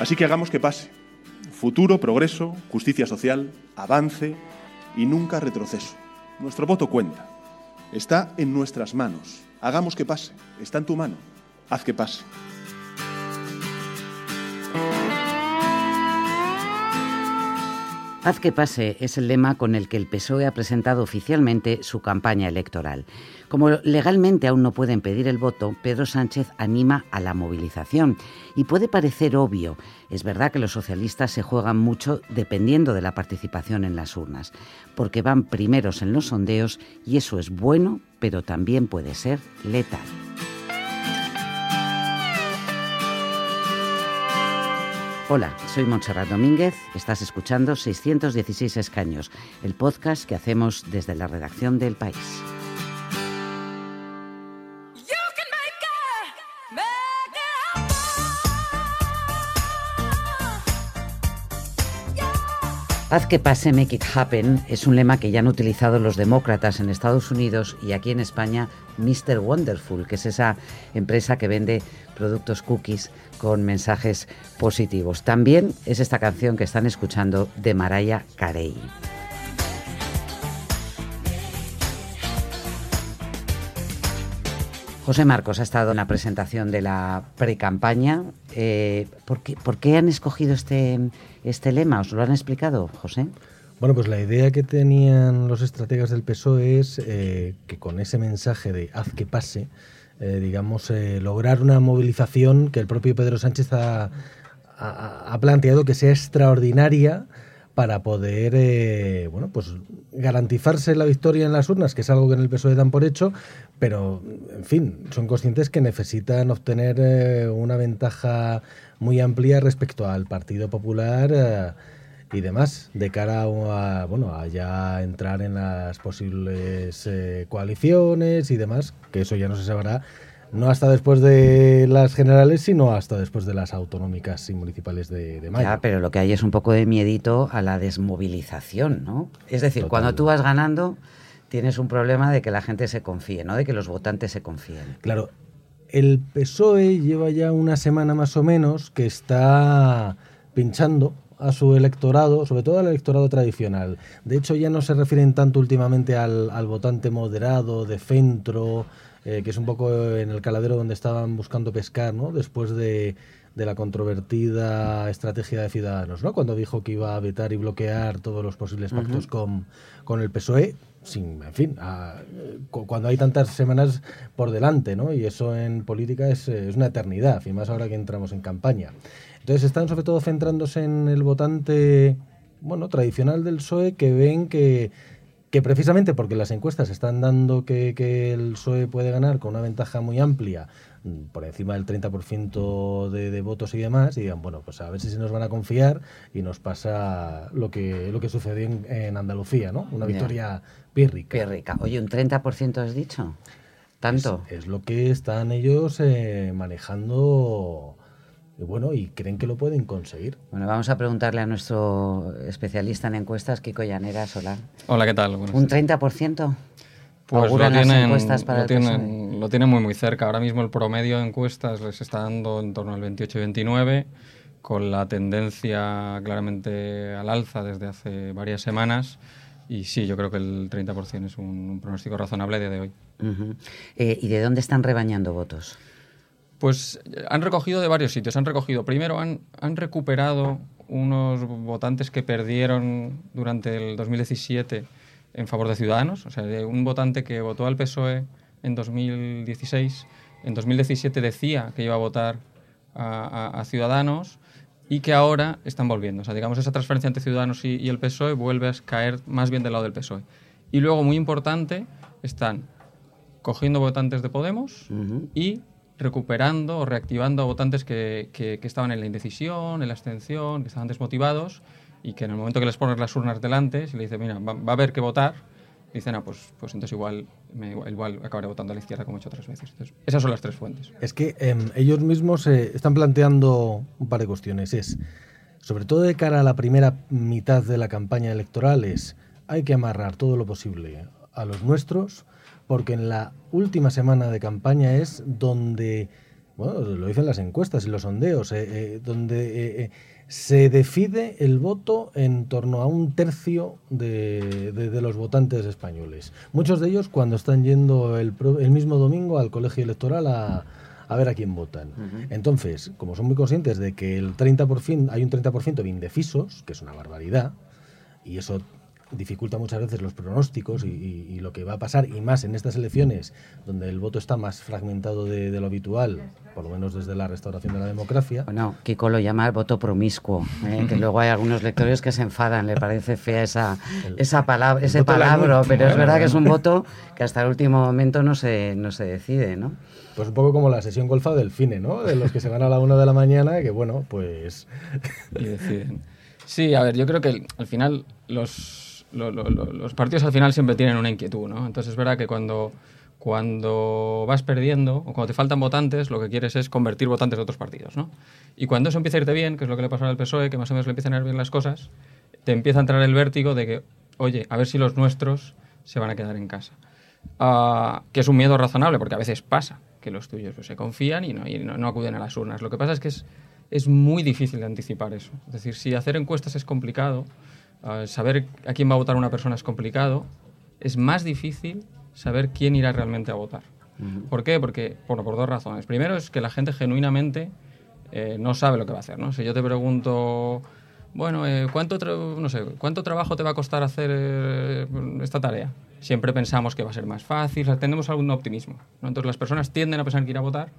Así que hagamos que pase. Futuro, progreso, justicia social, avance y nunca retroceso. Nuestro voto cuenta. Está en nuestras manos. Hagamos que pase. Está en tu mano. Haz que pase. Haz que pase es el lema con el que el PSOE ha presentado oficialmente su campaña electoral. Como legalmente aún no pueden pedir el voto, Pedro Sánchez anima a la movilización. Y puede parecer obvio, es verdad que los socialistas se juegan mucho dependiendo de la participación en las urnas, porque van primeros en los sondeos y eso es bueno, pero también puede ser letal. Hola, soy Montserrat Domínguez, estás escuchando 616 Escaños, el podcast que hacemos desde la redacción del País. Haz que pase, make it happen, es un lema que ya han utilizado los demócratas en Estados Unidos y aquí en España Mr. Wonderful, que es esa empresa que vende productos cookies con mensajes positivos. También es esta canción que están escuchando de Mariah Carey. José Marcos ha estado en la presentación de la pre-campaña. Eh, ¿por, qué, han escogido este, este lema? ¿Os lo han explicado, José? Bueno, pues la idea que tenían los estrategas del PSOE es eh, que con ese mensaje de haz que pase, eh, digamos, lograr una movilización que el propio Pedro Sánchez ha, planteado que sea extraordinaria para poder eh, bueno pues garantizarse la victoria en las urnas, que es algo que en el PSOE dan por hecho, pero en fin, son conscientes que necesitan obtener eh, una ventaja muy amplia respecto al Partido Popular eh, y demás, de cara a, bueno, a ya entrar en las posibles coaliciones y demás, que eso ya no se sabrá no hasta después de las generales, sino hasta después de las autonómicas y municipales de, mayo. Ya, pero lo que hay es un poco de miedito a la desmovilización, ¿no? Es decir, cuando tú vas ganando, tienes un problema de que la gente se confíe, ¿no? De que los votantes se confíen. Claro, el PSOE lleva ya una semana más o menos que está pinchando a su electorado, sobre todo al electorado tradicional. De hecho, ya no se refieren tanto últimamente al, al votante moderado, de centro, eh, que es un poco en el caladero donde estaban buscando pescar, ¿no? Después de, la controvertida estrategia de Ciudadanos, ¿no? Cuando dijo que iba a vetar y bloquear todos los posibles pactos con, con, el PSOE, sin, en fin, cuando hay tantas semanas por delante, ¿no? Y eso en política es, es, una eternidad, y más ahora que entramos en campaña. Entonces están sobre todo centrándose en el votante, bueno, tradicional del PSOE, que ven que que precisamente porque las encuestas están dando que, el PSOE puede ganar con una ventaja muy amplia, por encima del 30% de, de, votos y demás, y digan, bueno, pues a ver si se nos van a confiar y nos pasa lo que, lo que sucedió en, Andalucía, ¿no? Una victoria pírrica. Pírrica. Oye, ¿un 30% has dicho? ¿Tanto? Es, lo que están ellos eh, manejando y bueno, y creen que lo pueden conseguir. Bueno, vamos a preguntarle a nuestro especialista en encuestas, Kiko Llaneras. Hola. Hola, ¿qué tal? ¿Un 30%? Pues lo tienen, lo, tienen, lo tienen muy muy cerca. Ahora mismo el promedio de encuestas les está dando en torno al 28 y 29, con la tendencia claramente al alza desde hace varias semanas. Y sí, yo creo que el 30% es un, pronóstico razonable de, de hoy. Eh, ¿Y de dónde están rebañando votos? Pues han recogido de varios sitios. Han recogido, primero han, han recuperado unos votantes que perdieron durante el 2017 en favor de Ciudadanos. O sea, un votante que votó al PSOE en 2016, en 2017 decía que iba a votar a, Ciudadanos y que ahora están volviendo. O sea, digamos, esa transferencia entre Ciudadanos y, el PSOE vuelve a caer más bien del lado del PSOE. Y luego, muy importante, están cogiendo votantes de Podemos y recuperando o reactivando a votantes que, que, estaban en la indecisión, en la abstención, que estaban desmotivados y que en el momento que les pones las urnas delante, si le dices, mira, va, a haber que votar, dicen, ah, pues, pues entonces igual, me, igual acabaré votando a la izquierda como he hecho otras veces. esas son las tres fuentes. Es que em, ellos mismos eh, están planteando un par de cuestiones. Es, sobre todo de cara a la primera mitad de la campaña electoral, es, hay que amarrar todo lo posible a los nuestros porque en la última semana de campaña es donde bueno, lo dicen las encuestas y los sondeos, eh, eh, donde eh, se decide el voto en torno a un tercio de, los votantes españoles. Muchos de ellos cuando están yendo el, mismo domingo al colegio electoral a, ver a quién votan. Entonces, como son muy conscientes de que el 30%, hay un 30% de indecisos, que es una barbaridad, y eso dificulta muchas veces los pronósticos y, lo que va a pasar, y más en estas elecciones, donde el voto está más fragmentado de, lo habitual, por lo menos desde la restauración de la democracia. Bueno, Kiko lo llama el voto promiscuo, ¿eh? que luego hay algunos lectores que se enfadan, le parece fea esa, esa palabra, ese palabra, pero es verdad que es un voto que hasta el último momento no se, no se decide, ¿no? Pues un poco como la sesión golfa del FINE, ¿no? De los que se van a la una de la mañana, que bueno, pues... Sí, a ver, yo creo que al final los los partidos al final siempre tienen una inquietud, ¿no? Entonces es verdad que cuando, cuando vas perdiendo o cuando te faltan votantes, lo que quieres es convertir votantes de otros partidos, ¿no? Y cuando eso empieza a irte bien, que es lo que le pasó al PSOE, que más o menos le empiezan a ir bien las cosas, te empieza a entrar el vértigo de que, oye, a ver si los nuestros se van a quedar en casa. Ah, que es un miedo razonable, porque a veces pasa que los tuyos pues, se confían y, no, no, acuden a las urnas. Lo que pasa es que es, es muy difícil de anticipar eso. Es decir, si hacer encuestas es complicado, saber a quién va a votar una persona es complicado, es más difícil saber quién irá realmente a votar. ¿Por qué? Porque, por dos razones. Primero es que la gente genuinamente eh, no sabe lo que va a hacer. ¿no? Si yo te pregunto, bueno, eh, ¿cuánto, no sé, ¿cuánto trabajo te va a costar hacer eh, esta tarea? Siempre pensamos que va a ser más fácil, tenemos algún optimismo. Entonces las personas tienden a pensar que ir a votar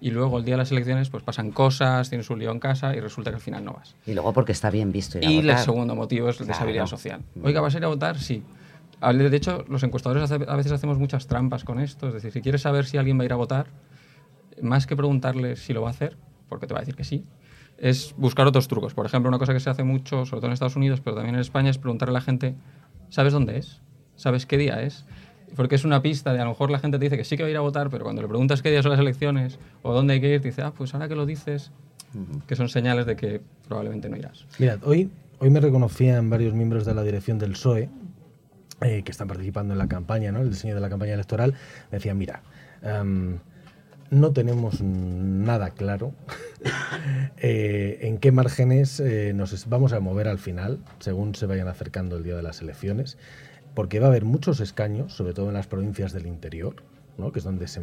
y luego el día de las elecciones pues pasan cosas, tienes un lío en casa y resulta que al final no vas. Y luego porque está bien visto ir a y votar. el segundo motivo es la desabilidad social. Oiga, ¿vas a ir a votar? Sí. De hecho, los encuestadores a veces hacemos muchas trampas con esto. Es decir, si quieres saber si alguien va a ir a votar, más que preguntarle si lo va a hacer, porque te va a decir que sí, es buscar otros trucos. Por ejemplo, una cosa que se hace mucho, sobre todo en Estados Unidos, pero también en España, es preguntarle a la gente, ¿sabes dónde es? ¿Sabes qué día es? Porque es una pista de a lo mejor la gente te dice que sí que va a ir a votar, pero cuando le preguntas qué día son las elecciones o dónde hay que ir, te dice, ah, pues ahora que lo dices, que son señales de que probablemente no irás. Mira, hoy, hoy me reconocían varios miembros de la dirección del PSOE eh, que están participando en la campaña, ¿no? el diseño de la campaña electoral, me decían, mira, em, no tenemos nada claro eh, en qué márgenes eh, nos vamos a mover al final, según se vayan acercando el día de las elecciones porque va a haber muchos escaños, sobre todo en las provincias del interior, ¿no? que es donde se,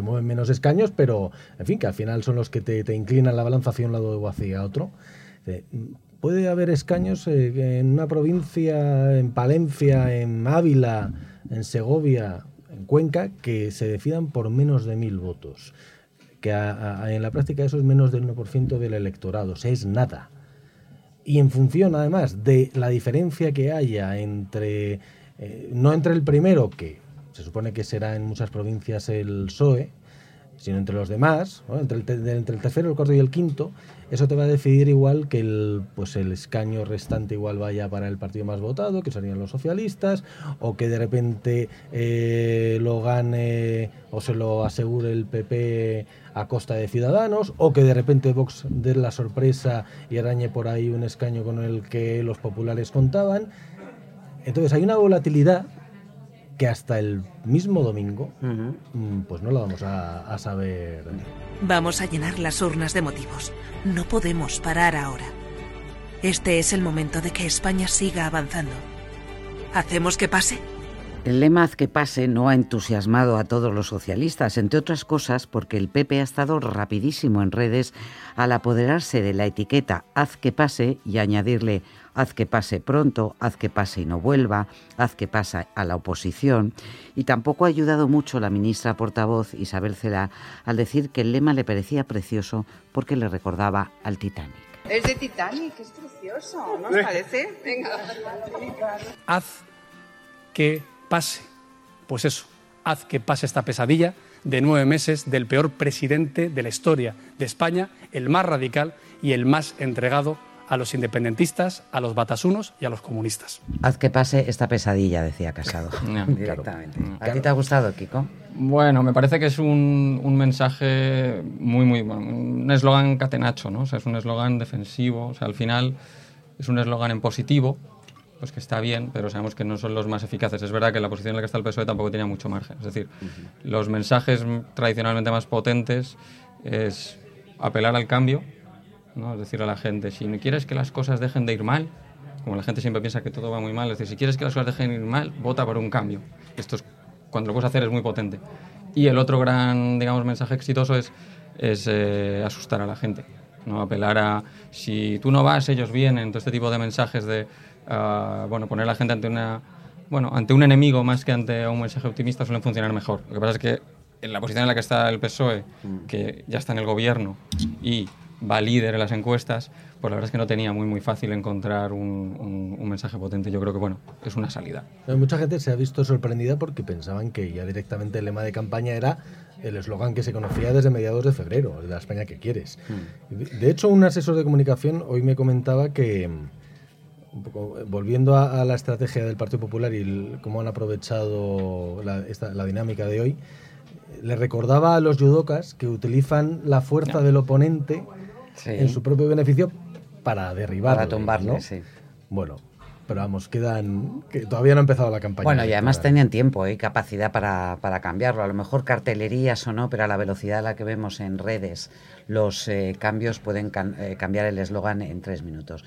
mueven menos escaños, pero en fin, que al final son los que te, inclinan la balanza hacia un lado o hacia otro. Eh, puede haber escaños eh, en una provincia, en Palencia, en Ávila, en Segovia, en Cuenca, que se decidan por menos de mil votos. Que en la práctica eso es menos del 1% del electorado, o sea, es nada y en función además de la diferencia que haya entre, eh, no entre el primero, que se supone que será en muchas provincias el PSOE, sino entre los demás, entre, el el tercero, el cuarto y el quinto, eso te va a decidir igual que el, pues el escaño restante igual vaya para el partido más votado, que serían los socialistas, o que de repente eh, lo gane o se lo asegure el PP a costa de Ciudadanos, o que de repente Vox dé la sorpresa y arañe por ahí un escaño con el que los populares contaban. Entonces hay una volatilidad que hasta el mismo domingo, mm, pues no lo vamos a, a saber. Vamos a llenar las urnas de motivos. No podemos parar ahora. Este es el momento de que España siga avanzando. ¿Hacemos que pase? El lema Haz que pase no ha entusiasmado a todos los socialistas, entre otras cosas porque el PP ha estado rapidísimo en redes al apoderarse de la etiqueta Haz que pase y añadirle haz que pase pronto, haz que pase y no vuelva, haz que pase a la oposición. Y tampoco ha ayudado mucho la ministra portavoz Isabel Cela al decir que el lema le parecía precioso porque le recordaba al Titanic. Es de Titanic, es precioso, ¿no os parece? Venga. Haz que pase. Pues eso, haz que pase esta pesadilla de nueve meses del peor presidente de la historia de España, el más radical y el más entregado a los independentistas, a los batasunos y a los comunistas. Haz que pase esta pesadilla, decía Casado. directamente. ¿A ti te ha gustado, Kiko? Bueno, me parece que es un, mensaje muy, muy bueno. Un eslogan catenacho, ¿no? O sea, es un eslogan defensivo. O sea, al final es un eslogan en positivo, pues que está bien, pero sabemos que no son los más eficaces. Es verdad que la posición en la que está el PSOE tampoco tenía mucho margen. Es decir, los mensajes tradicionalmente más potentes es apelar al cambio, ¿no? es decir, a la gente, si no quieres que las cosas dejen de ir mal, como la gente siempre piensa que todo va muy mal, es decir, si quieres que las cosas dejen de ir mal, vota por un cambio. Esto es, cuando lo puedes hacer es muy potente. Y el otro gran, digamos, mensaje exitoso es, es eh, asustar a la gente, ¿no? apelar a, si tú no vas, ellos vienen, todo este tipo de mensajes de, bueno, poner a la gente ante una bueno, ante un enemigo más que ante un mensaje optimista suelen funcionar mejor. Lo que pasa es que en la posición en la que está el PSOE, mm. que ya está en el gobierno y va líder en las encuestas, pues la verdad es que no tenía muy muy fácil encontrar un, un, mensaje potente. Yo creo que bueno, es una salida. Mucha gente se ha visto sorprendida porque pensaban que ya directamente el lema de campaña era el eslogan que se conocía desde mediados de febrero, de la España que quieres. Mm. De hecho, un asesor de comunicación hoy me comentaba que volviendo a, la estrategia del Partido Popular y cómo han aprovechado la, la, dinámica de hoy, le recordaba a los judocas que utilizan la fuerza del oponente en su propio beneficio para derribarlo. Para tumbarlo, sí. Bueno, pero vamos, quedan. que todavía no ha empezado la campaña. Bueno, y además tenían tiempo y capacidad para, para, cambiarlo. A lo mejor cartelerías o no, pero a la velocidad a la que vemos en redes, los eh, cambios pueden eh, cambiar el eslogan en tres minutos.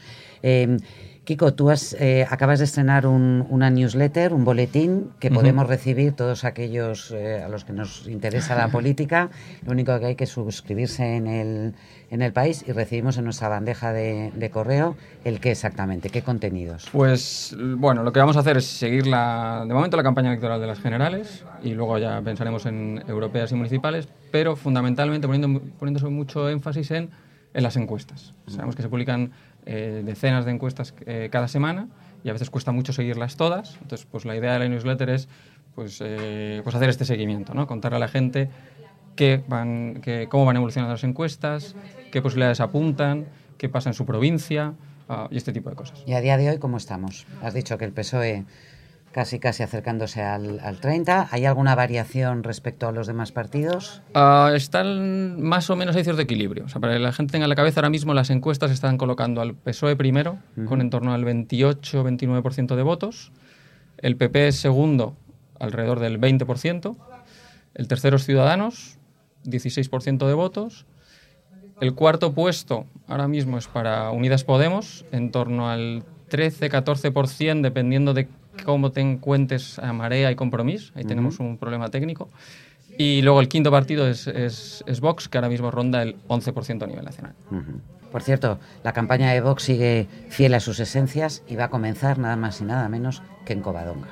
Kiko, tú has, eh, acabas de estrenar una newsletter, un boletín que podemos recibir todos aquellos eh, a los que nos interesa la política. Lo único que hay que suscribirse en el, en el país y recibimos en nuestra bandeja de, correo el qué exactamente, qué contenidos. Pues bueno, lo que vamos a hacer es seguir la, de momento la campaña electoral de las generales y luego ya pensaremos en europeas y municipales, pero fundamentalmente poniendo, poniéndose mucho énfasis en, en las encuestas. Sabemos que se publican eh, decenas de encuestas eh, cada semana y a veces cuesta mucho seguirlas todas. Entonces, pues la idea de la newsletter es pues, eh, pues hacer este seguimiento, ¿no? contar a la gente qué van, cómo van evolucionando las encuestas, qué posibilidades apuntan, qué pasa en su provincia ah, y este tipo de cosas. ¿Y a día de hoy cómo estamos? Has dicho que el PSOE casi casi acercándose al, al 30. ¿Hay alguna variación respecto a los demás partidos? Uh, están más o menos hay cierto equilibrio. O sea, para que la gente tenga en la cabeza, ahora mismo las encuestas están colocando al PSOE primero, con en torno al 28-29% de votos. El PP es segundo, alrededor del 20%. El tercero es Ciudadanos, 16% de votos. El cuarto puesto ahora mismo es para Unidas Podemos, en torno al 13-14%, dependiendo de cómo te encuentres a marea y compromiso. Ahí tenemos un problema técnico. Y luego el quinto partido es, es, Vox, que ahora mismo ronda el 11% a nivel nacional. Por cierto, la campaña de Vox sigue fiel a sus esencias y va a comenzar nada más y nada menos que en Covadonga.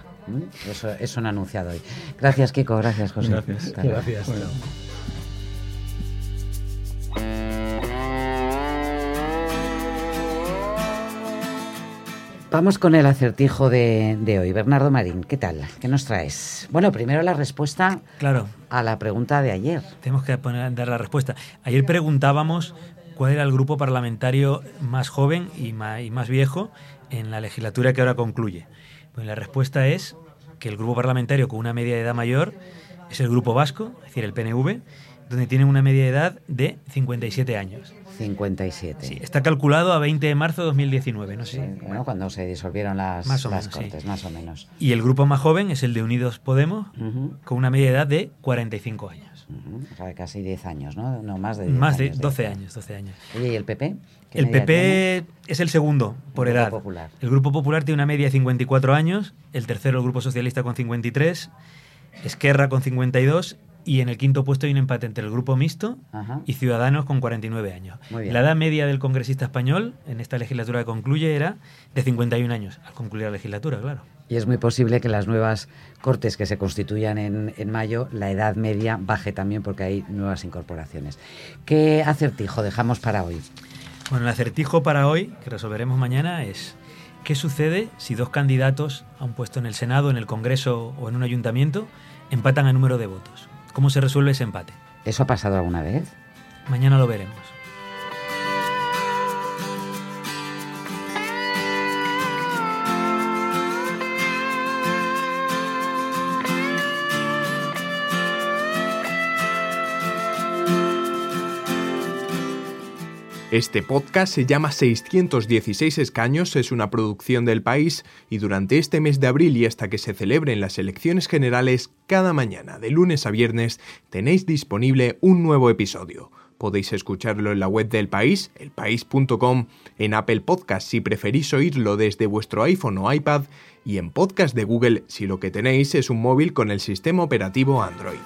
Eso, eso han anunciado hoy. Gracias, Kiko. Gracias, José. Gracias. Gracias. Vamos con el acertijo de, hoy. Bernardo Marín, ¿qué tal? ¿Qué nos traes? Bueno, primero la respuesta claro. a la pregunta de ayer. Tenemos que poner, dar la respuesta. Ayer preguntábamos cuál era el grupo parlamentario más joven y más, y más viejo en la legislatura que ahora concluye. Pues la respuesta es que el grupo parlamentario con una media de edad mayor es el grupo vasco, es decir, el PNV, donde tiene una media de edad de 57 años. 57. Sí, está calculado a 20 de marzo de 2019, no sé. bueno, cuando se disolvieron las, más cortes, más o menos. Y el grupo más joven es el de Unidos Podemos, con una media edad de 45 años. O sea, casi 10 años, ¿no? No, más de Más de 12 años, 12 años. Oye, ¿y el PP? El PP es el segundo por el edad. Popular. El Grupo Popular tiene una media de 54 años, el tercero el Grupo Socialista con 53, Esquerra con 52 y en el quinto puesto hay un empate entre el grupo mixto y Ciudadanos con 49 años. La edad media del congresista español en esta legislatura que concluye era de 51 años, al concluir la legislatura, claro. Y es muy posible que las nuevas cortes que se constituyan en, en mayo, la edad media baje también porque hay nuevas incorporaciones. ¿Qué acertijo dejamos para hoy? Bueno, el acertijo para hoy, que resolveremos mañana, es ¿qué sucede si dos candidatos a un puesto en el Senado, en el Congreso o en un ayuntamiento empatan a número de votos? ¿Cómo se resuelve ese empate? ¿Eso ha pasado alguna vez? Mañana lo veremos. Este podcast se llama 616 escaños, es una producción del país y durante este mes de abril y hasta que se celebren las elecciones generales, cada mañana, de lunes a viernes, tenéis disponible un nuevo episodio. Podéis escucharlo en la web del país, elpaís.com, en Apple Podcast si preferís oírlo desde vuestro iPhone o iPad y en podcast de Google si lo que tenéis es un móvil con el sistema operativo Android.